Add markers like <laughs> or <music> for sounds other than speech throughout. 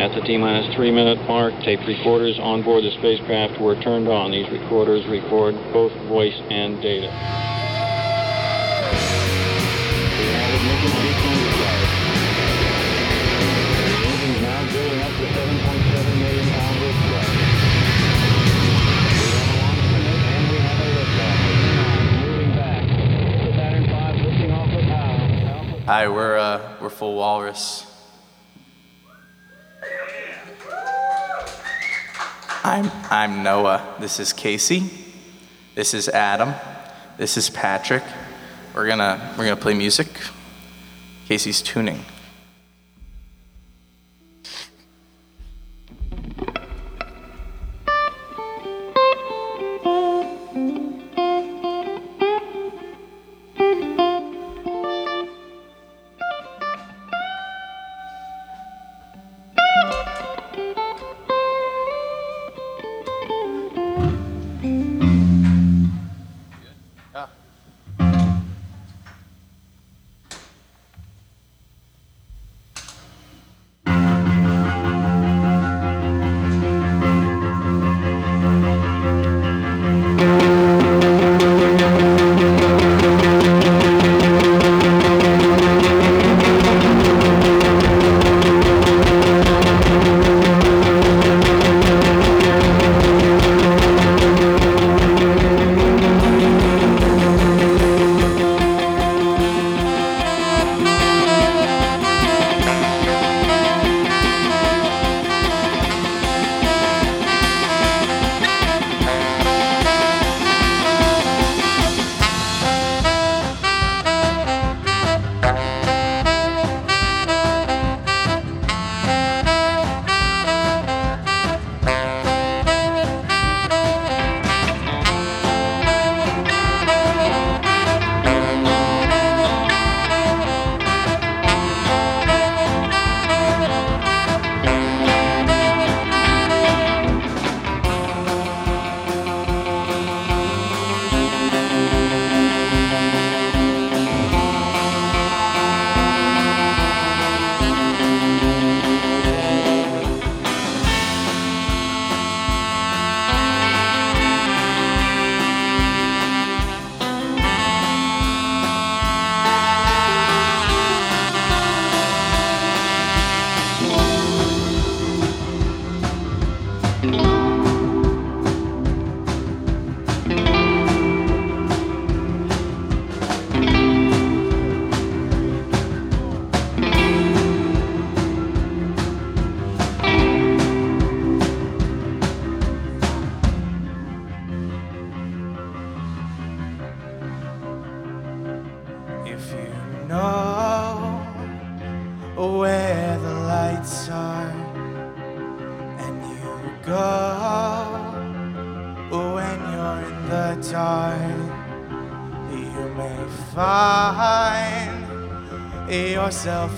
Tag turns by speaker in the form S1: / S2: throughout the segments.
S1: At the T-minus three-minute mark, tape recorders on board the spacecraft were turned on. These recorders record both voice and data.
S2: Hi, we're uh, we're full walrus. I'm I'm Noah. This is Casey. This is Adam. This is Patrick. We're gonna we're gonna play music. Casey's tuning. Yourself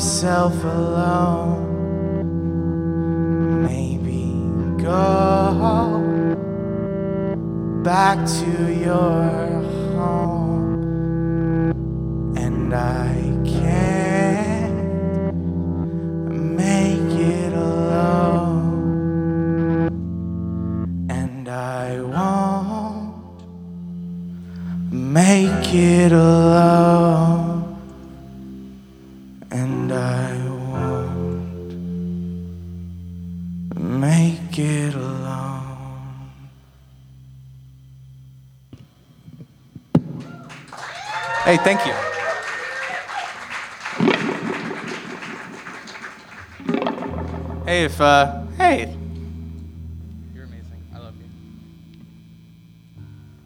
S2: yourself. Hey, thank you. Hey, if, uh, hey. You're amazing. I love you.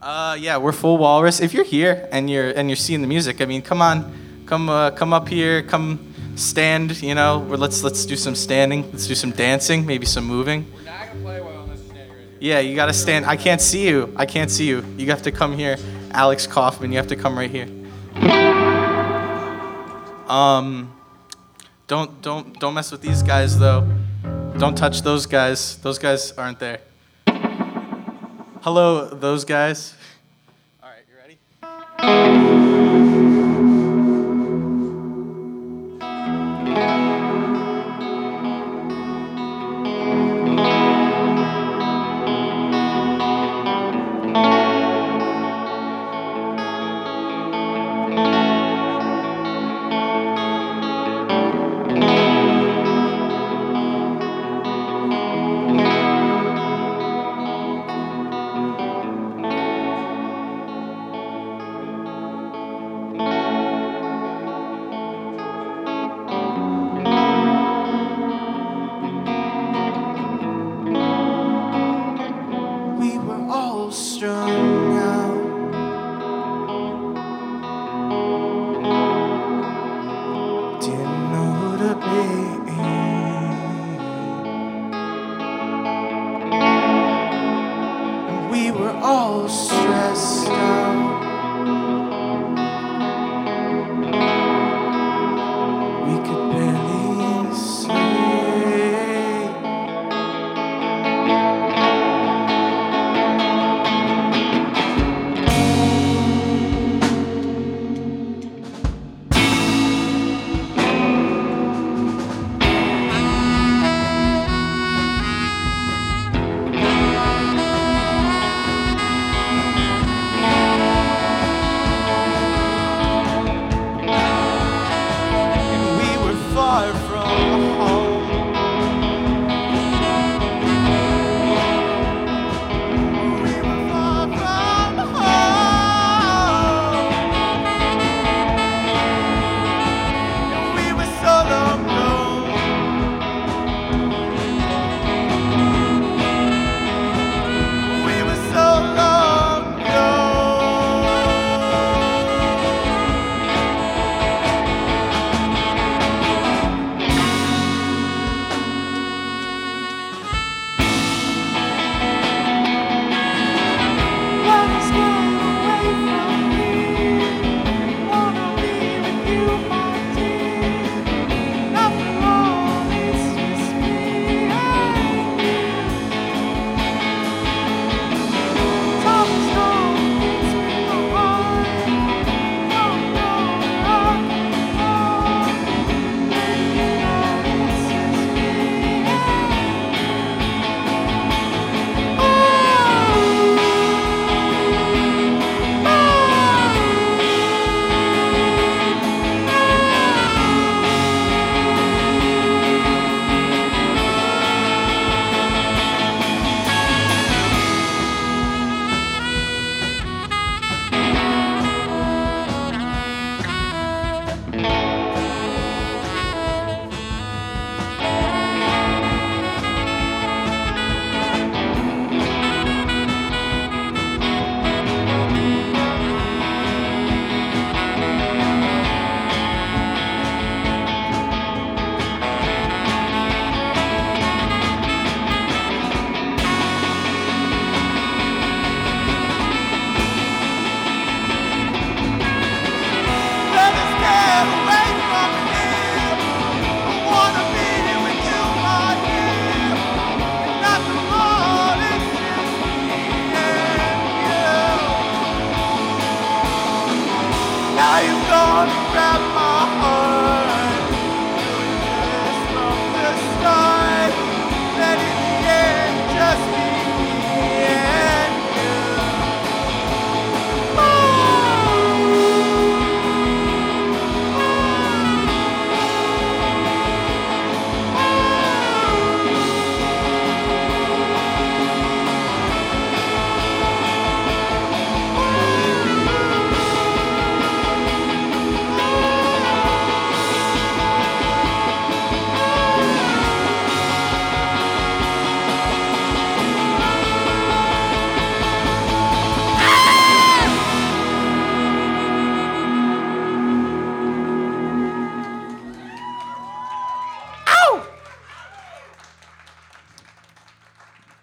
S2: Uh, yeah, we're full walrus. If you're here and you're and you're seeing the music, I mean, come on, come uh, come up here, come stand. You know, We're- let's let's do some standing. Let's do some dancing, maybe some moving. Yeah, you gotta stand. I can't see you. I can't see you. You have to come here, Alex Kaufman. You have to come right here. Um, don't don't don't mess with these guys though. Don't touch those guys. Those guys aren't there. Hello, those guys. All right, you ready?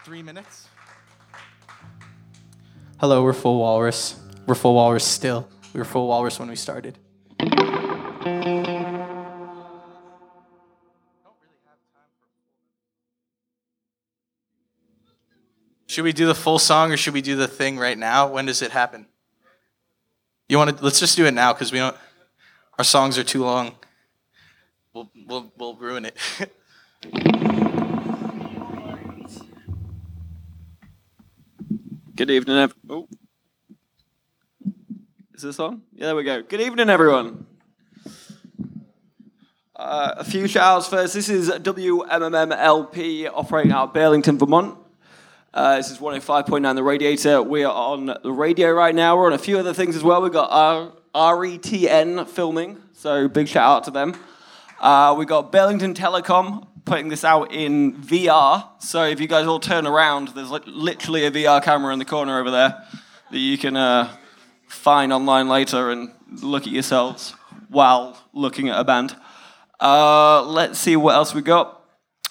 S2: Three minutes. Hello, we're Full Walrus. We're Full Walrus still. We were Full Walrus when we started. Should we do the full song or should we do the thing right now? When does it happen? You want to? Let's just do it now because we don't. Our songs are too long. We'll we'll we'll ruin it. <laughs>
S3: Good evening, ev- oh. Is this on? Yeah, there we go. Good evening, everyone. Uh, a few shout outs first. This is WOMM-LP operating out of Burlington, Vermont. Uh, this is 105.9 The Radiator. We are on the radio right now. We're on a few other things as well. We've got our RETN filming, so big shout out to them. Uh, we got Burlington Telecom putting this out in VR. So if you guys all turn around, there's li- literally a VR camera in the corner over there that you can uh, find online later and look at yourselves while looking at a band. Uh, let's see what else we got.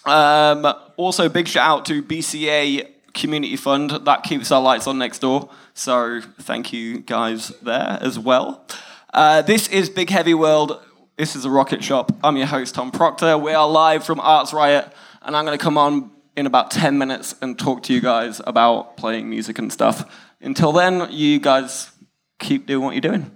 S3: Um, also, big shout out to BCA Community Fund. That keeps our lights on next door. So thank you guys there as well. Uh, this is Big Heavy World. This is a rocket shop. I'm your host, Tom Proctor. We are live from Arts Riot, and I'm going to come on in about 10 minutes and talk to you guys about playing music and stuff. Until then, you guys keep doing what you're doing.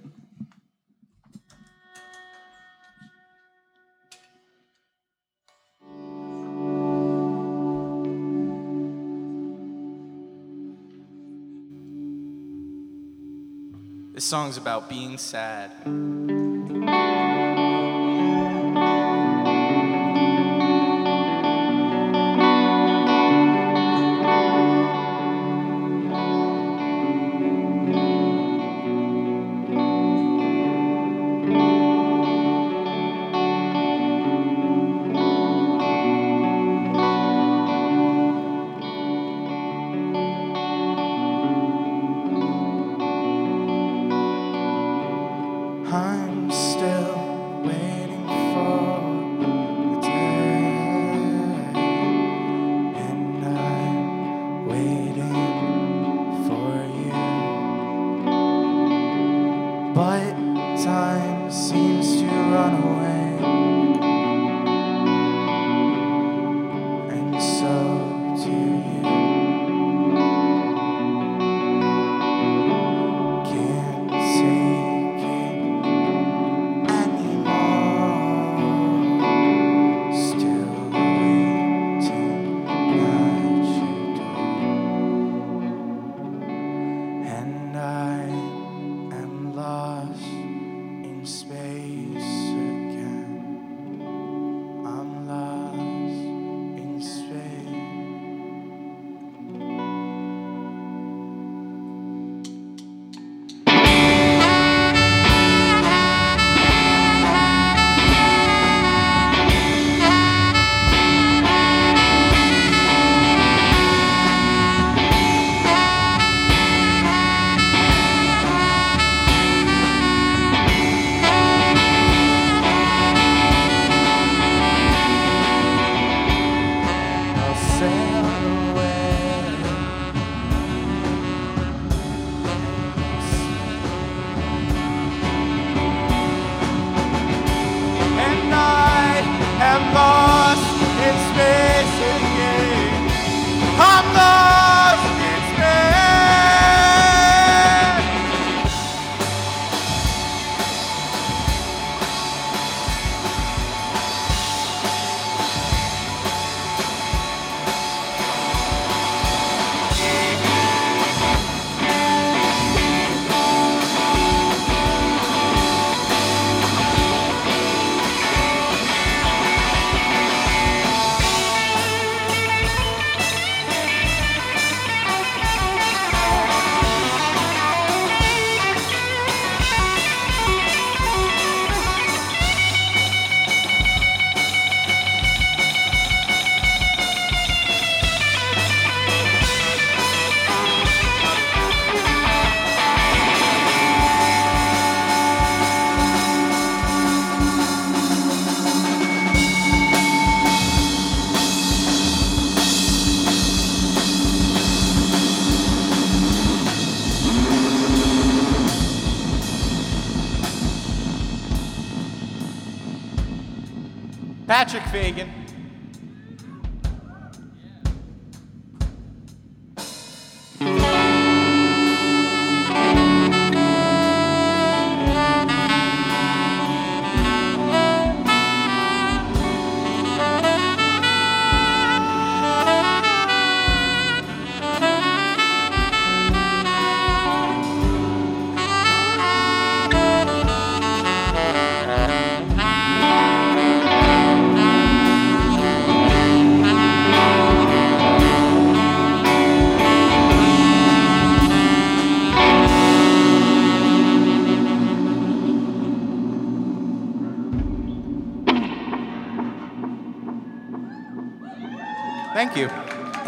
S2: This song's about being sad. Patrick Fagan.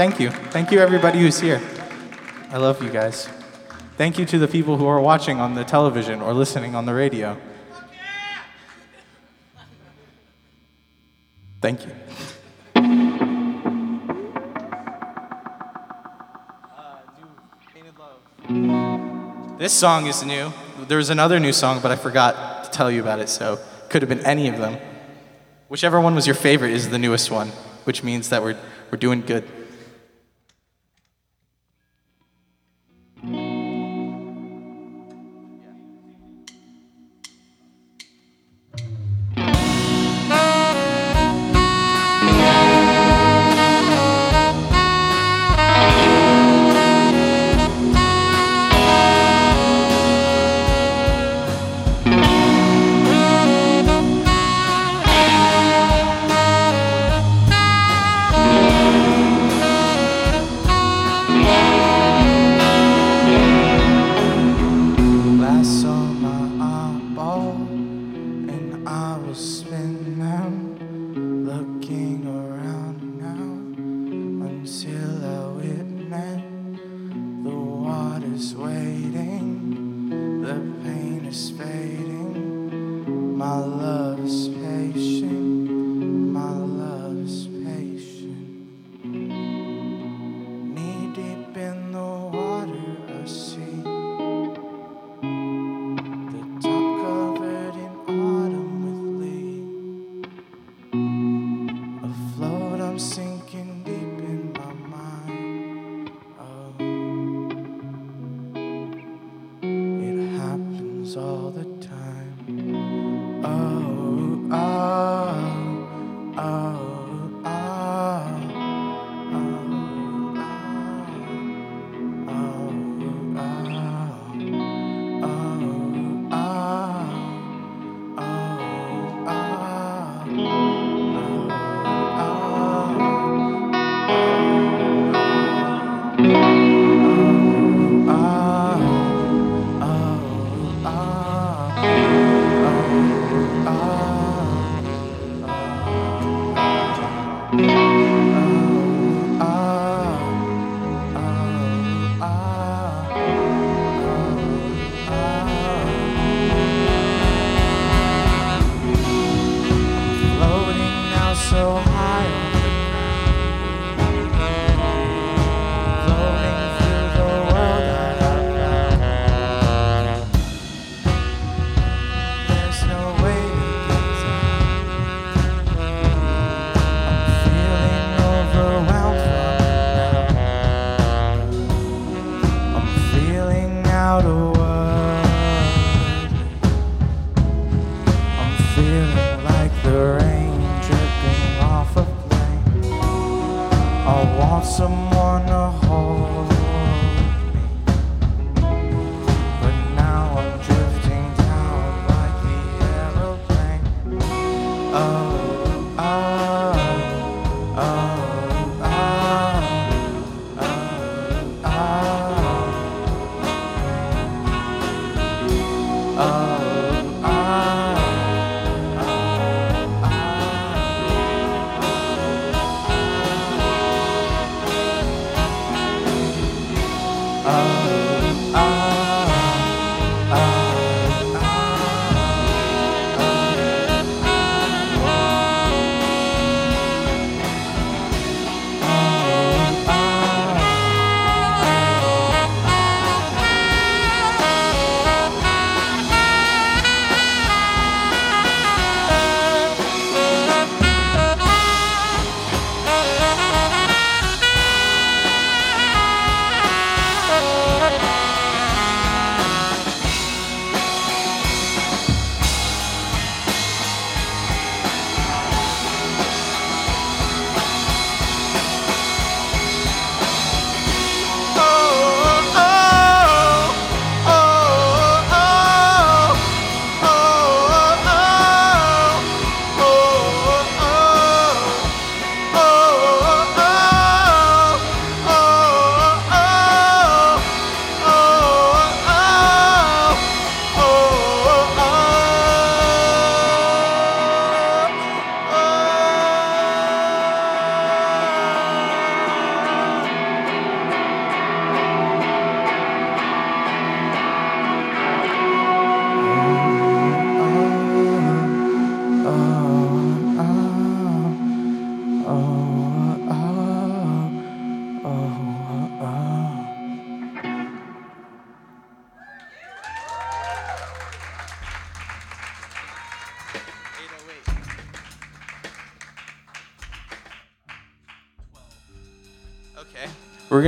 S2: Thank you. Thank you, everybody who's here. I love you guys. Thank you to the people who are watching on the television or listening on the radio. Thank you. This song is new. There was another new song, but I forgot to tell you about it, so could have been any of them. Whichever one was your favorite is the newest one, which means that we're, we're doing good.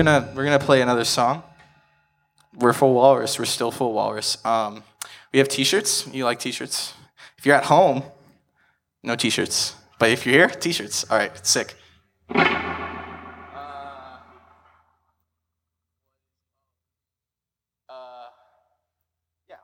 S2: Gonna we're gonna play another song. We're full walrus. We're still full walrus. Um, we have T-shirts. You like T-shirts? If you're at home, no T-shirts. But if you're here, T-shirts. All right, sick. Uh, yeah,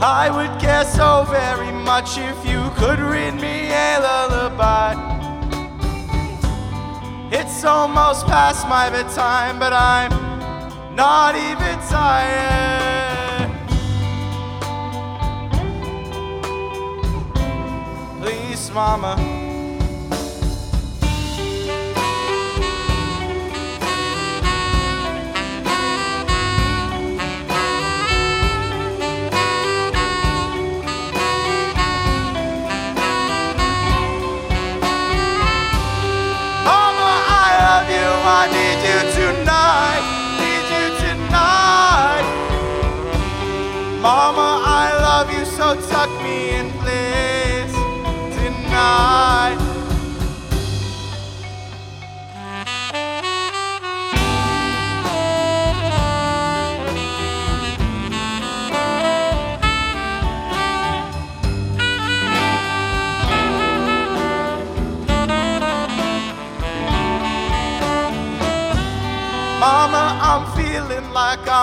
S2: I would care so very much if you could read me a lullaby. It's almost past my bedtime, but I'm not even tired. Please, Mama.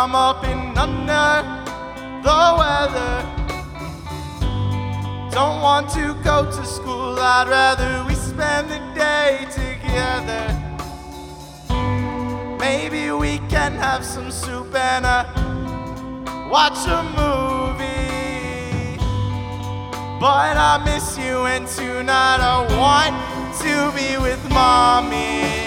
S2: I'm up in under the weather. Don't want to go to school, I'd rather we spend the day together. Maybe we can have some soup and uh, watch a movie. But I miss you, and tonight I want to be with mommy.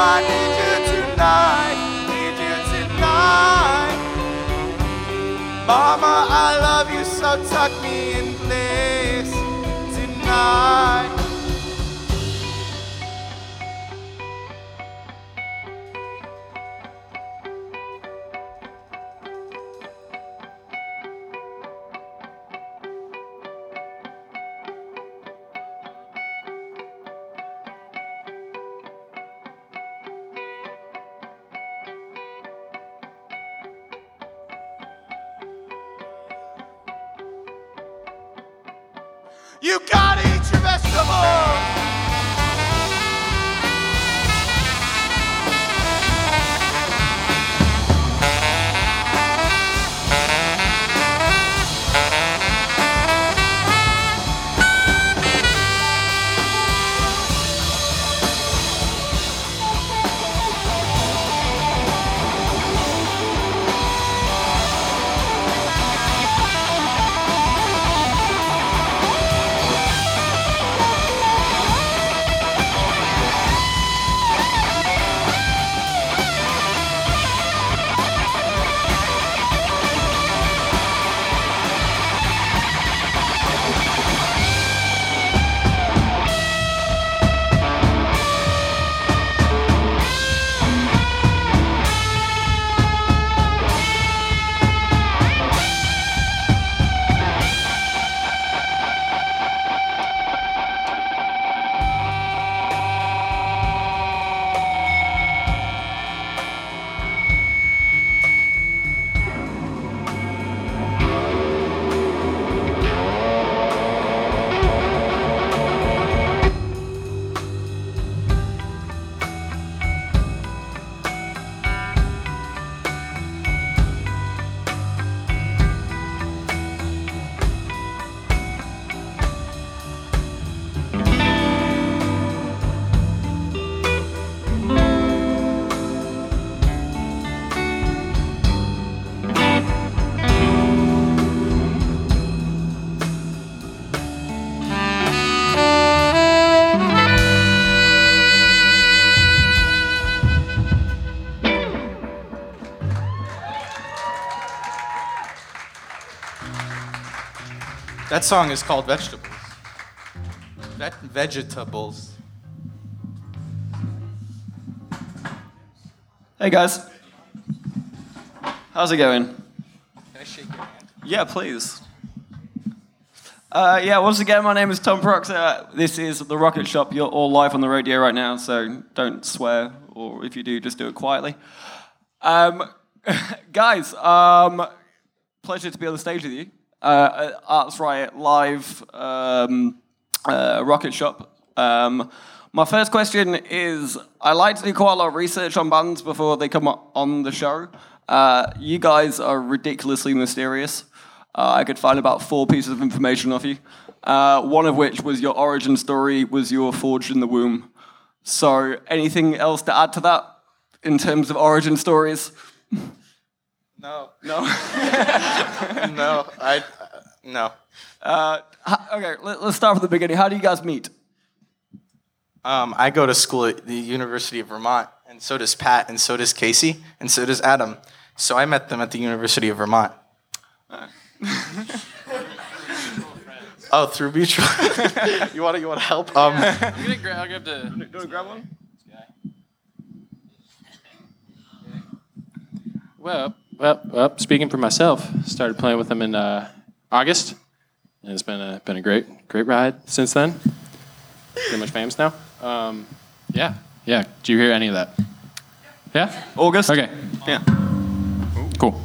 S2: I need you tonight. Need you tonight. Mama, I love you. So tuck me in, please. Tonight. You gotta eat your vegetables. That song is called Vegetables. Ve- vegetables.
S3: Hey guys. How's it going?
S2: Can I shake your hand?
S3: Yeah, please. Uh, yeah, once again, my name is Tom Prox. Uh, this is The Rocket Shop. You're all live on the radio right now, so don't swear, or if you do, just do it quietly. Um, <laughs> guys, um, pleasure to be on the stage with you. Uh, Arts Riot Live um, uh, Rocket Shop. Um, my first question is I like to do quite a lot of research on bands before they come on the show. Uh, you guys are ridiculously mysterious. Uh, I could find about four pieces of information off you. Uh, one of which was your origin story was you were forged in the womb. So, anything else to add to that in terms of origin stories? <laughs>
S2: No.
S3: No. <laughs>
S2: No. I. Uh, no.
S3: Uh, okay, let, us start from the beginning. How do you guys meet?
S2: Um, I go to school at the University of Vermont, and so does Pat, and so does Casey, and so does Adam. So I met them at the University of Vermont. <laughs> oh, through mutual. <laughs> you want to? You want to help? Um,
S1: I'm gonna gra- I'll grab the.
S3: Do you want to grab one?
S4: Well, well, well, speaking for myself, started playing with them in uh, August, and it's been a been a great great ride since then. Pretty much famous now. Um, yeah, yeah. Do you hear any of that? Yeah.
S3: August?
S4: Okay.
S3: Yeah.
S4: Cool.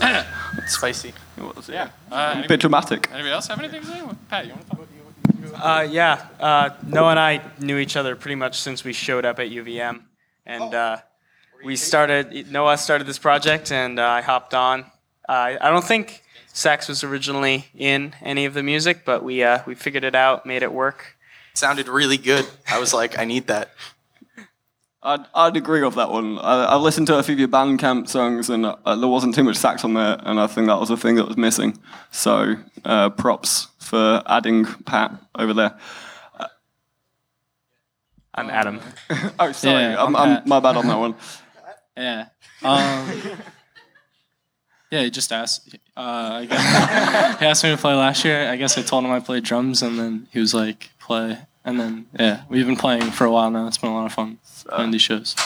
S4: <coughs>
S2: spicy.
S4: Yeah. Uh,
S3: Bit dramatic.
S4: anybody else have anything to say? Pat, you want to talk? About that?
S5: Uh, yeah, uh, Noah and I knew each other pretty much since we showed up at UVM, and uh, we started. Noah started this project, and uh, I hopped on. Uh, I don't think sax was originally in any of the music, but we uh, we figured it out, made it work.
S2: sounded really good. I was like, I need that. <laughs>
S3: I'd, I'd agree with that one. I, I listened to a few of your Bandcamp songs, and uh, there wasn't too much sax on there, and I think that was the thing that was missing. So, uh, props for adding Pat over there.
S5: I'm Adam. <laughs>
S3: Oh, sorry,
S6: Yeah,
S3: I'm,
S6: I'm
S3: I'm, my bad on that one. <laughs>
S6: Yeah. <laughs> Um, yeah, he just asked. Uh, I guess, he asked me to play last year. I guess I told him I played drums, and then he was like, "Play." And then yeah, we've been playing for a while now. It's been a lot of fun playing these shows.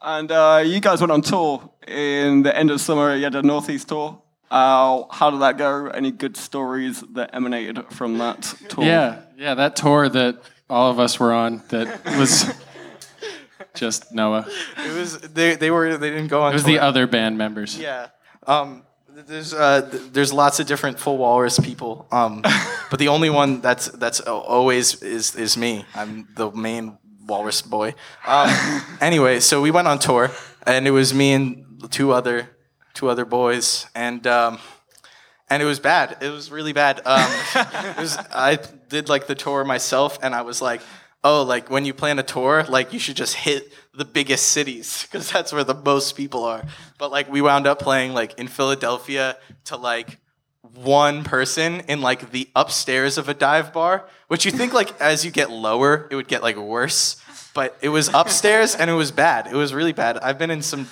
S3: And uh, you guys went on tour in the end of summer. You had a Northeast tour. Uh, how did that go? Any good stories that emanated from that tour?
S4: Yeah, yeah. That tour that all of us were on that was <laughs> just Noah.
S2: It was they. They were. They didn't go on.
S4: It was
S2: tour.
S4: the other band members.
S2: Yeah. Um, there's uh, there's lots of different full walrus people. Um, <laughs> but the only one that's that's always is is me. I'm the main walrus boy. Um, <laughs> anyway, so we went on tour, and it was me and two other two other boys, and um, and it was bad. It was really bad. Um, <laughs> it was I did like the tour myself, and I was like, oh, like when you plan a tour, like you should just hit the biggest cities because <laughs> that's where the most people are. But like we wound up playing like in Philadelphia to like one person in like the upstairs of a dive bar, which you think like as you get lower, it would get like worse. But it was upstairs and it was bad. It was really bad. I've been in some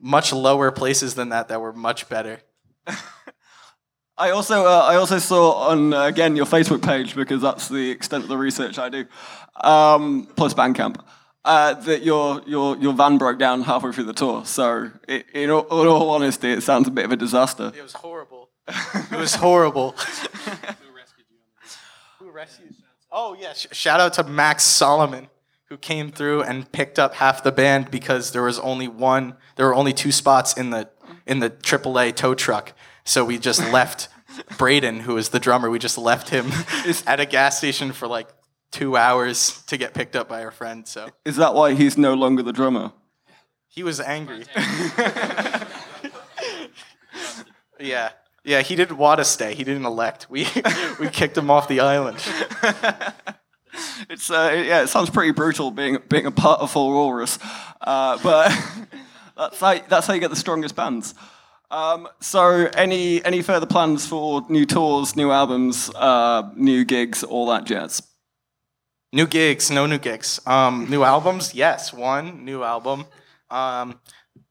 S2: much lower places than that that were much better. <laughs>
S3: I also uh, I also saw on uh, again your Facebook page because that's the extent of the research I do, um, plus Bandcamp, uh, that your your your van broke down halfway through the tour. So i in, all, in all honesty, it sounds a bit of a disaster.
S2: It was horrible. it was horrible. <laughs> Who rescued you? Who rescued? Oh yeah! Sh- shout out to Max Solomon, who came through and picked up half the band because there was only one. There were only two spots in the in the AAA tow truck. So we just left <laughs> Braden, who is the drummer. We just left him <laughs> at a gas station for like two hours to get picked up by our friend. So
S3: Is that why he's no longer the drummer?
S2: he was angry. <laughs> yeah. Yeah, he didn't want to stay. He didn't elect. We <laughs> we kicked him off the island. <laughs>
S3: It's uh, yeah, it sounds pretty brutal being being a part of Full Walrus, uh, but that's how that's how you get the strongest bands. Um, so, any any further plans for new tours, new albums, uh, new gigs, all that jazz?
S2: New gigs, no new gigs. Um, new albums, yes, one new album. Um,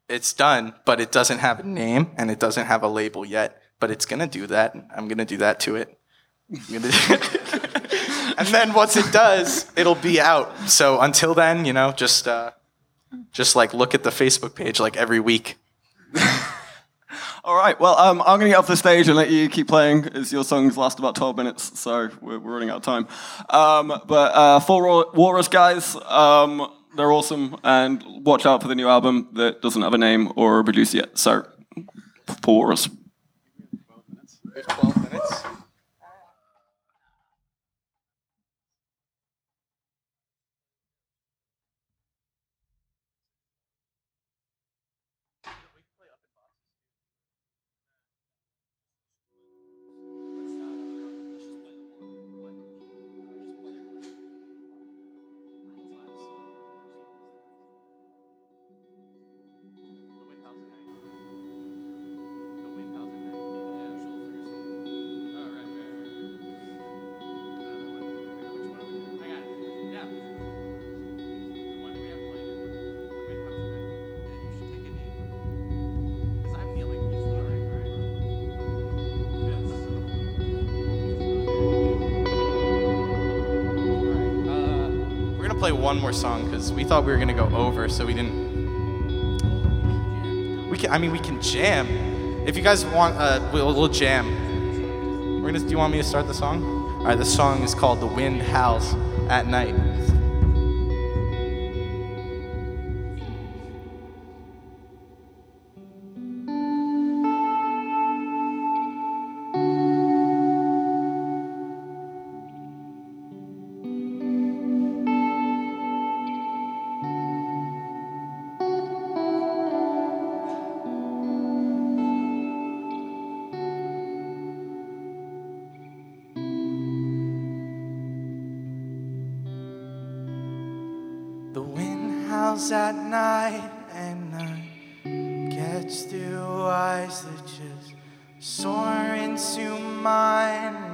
S2: it's done, but it doesn't have a name and it doesn't have a label yet. But it's gonna do that. I'm gonna do that to it. <laughs> And then once it does, it'll be out. So until then, you know, just uh, just like look at the Facebook page like every week. <laughs>
S3: All right. Well, um, I'm going to get off the stage and let you keep playing, as your songs last about 12 minutes, so we're, we're running out of time. Um, but uh, Full Walrus guys, um, they're awesome, and watch out for the new album that doesn't have a name or a producer yet. So, Full Walrus.
S2: 12 minutes. Play one more song because we thought we were gonna go over, so we didn't. We can. I mean, we can jam. If you guys want, uh, we'll, we'll jam. We're gonna. Do you want me to start the song? All right. The song is called "The Wind Howls at Night." The wind howls at night and I catch through eyes that just soar into mine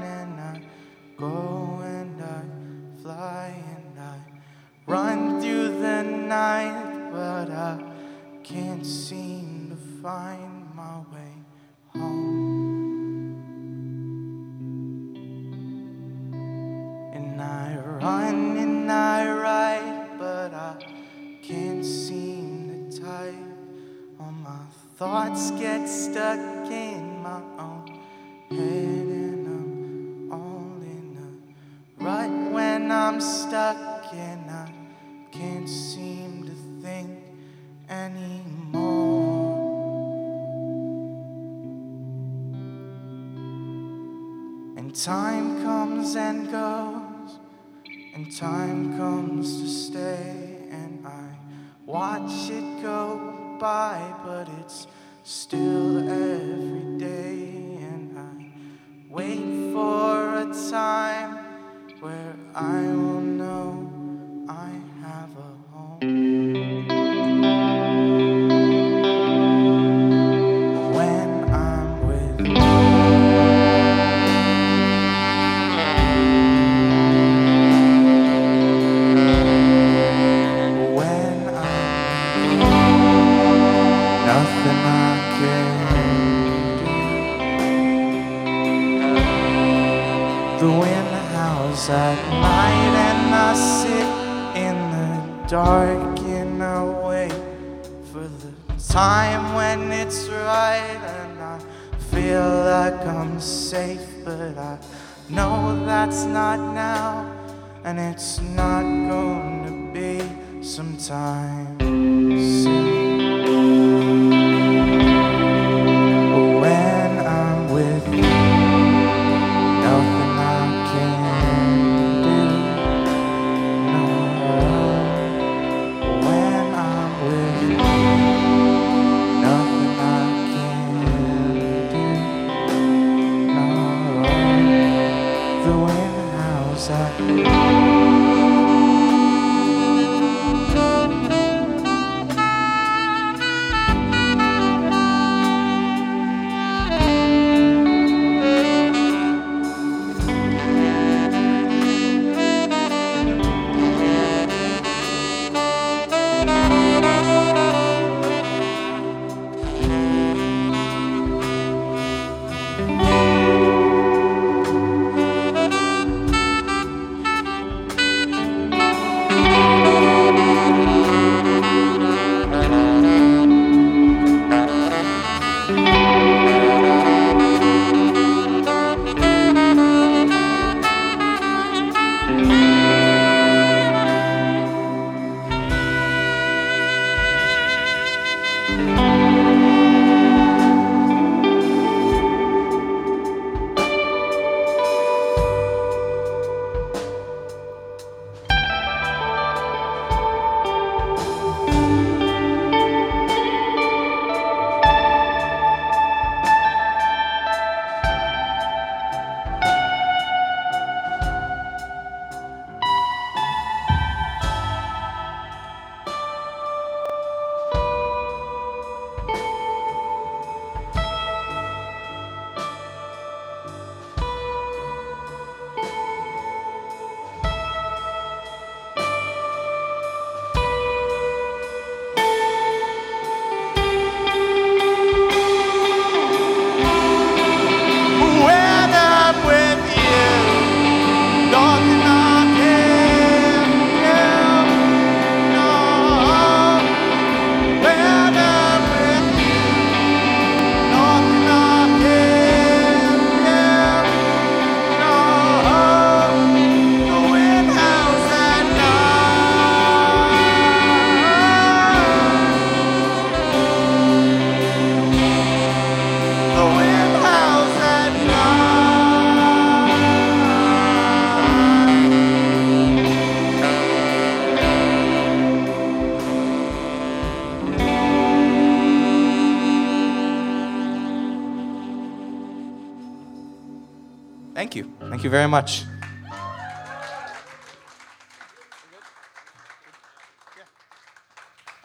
S2: very much.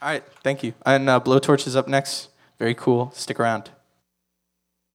S2: All right, thank you. And uh, Blowtorch is up next. Very cool. Stick around.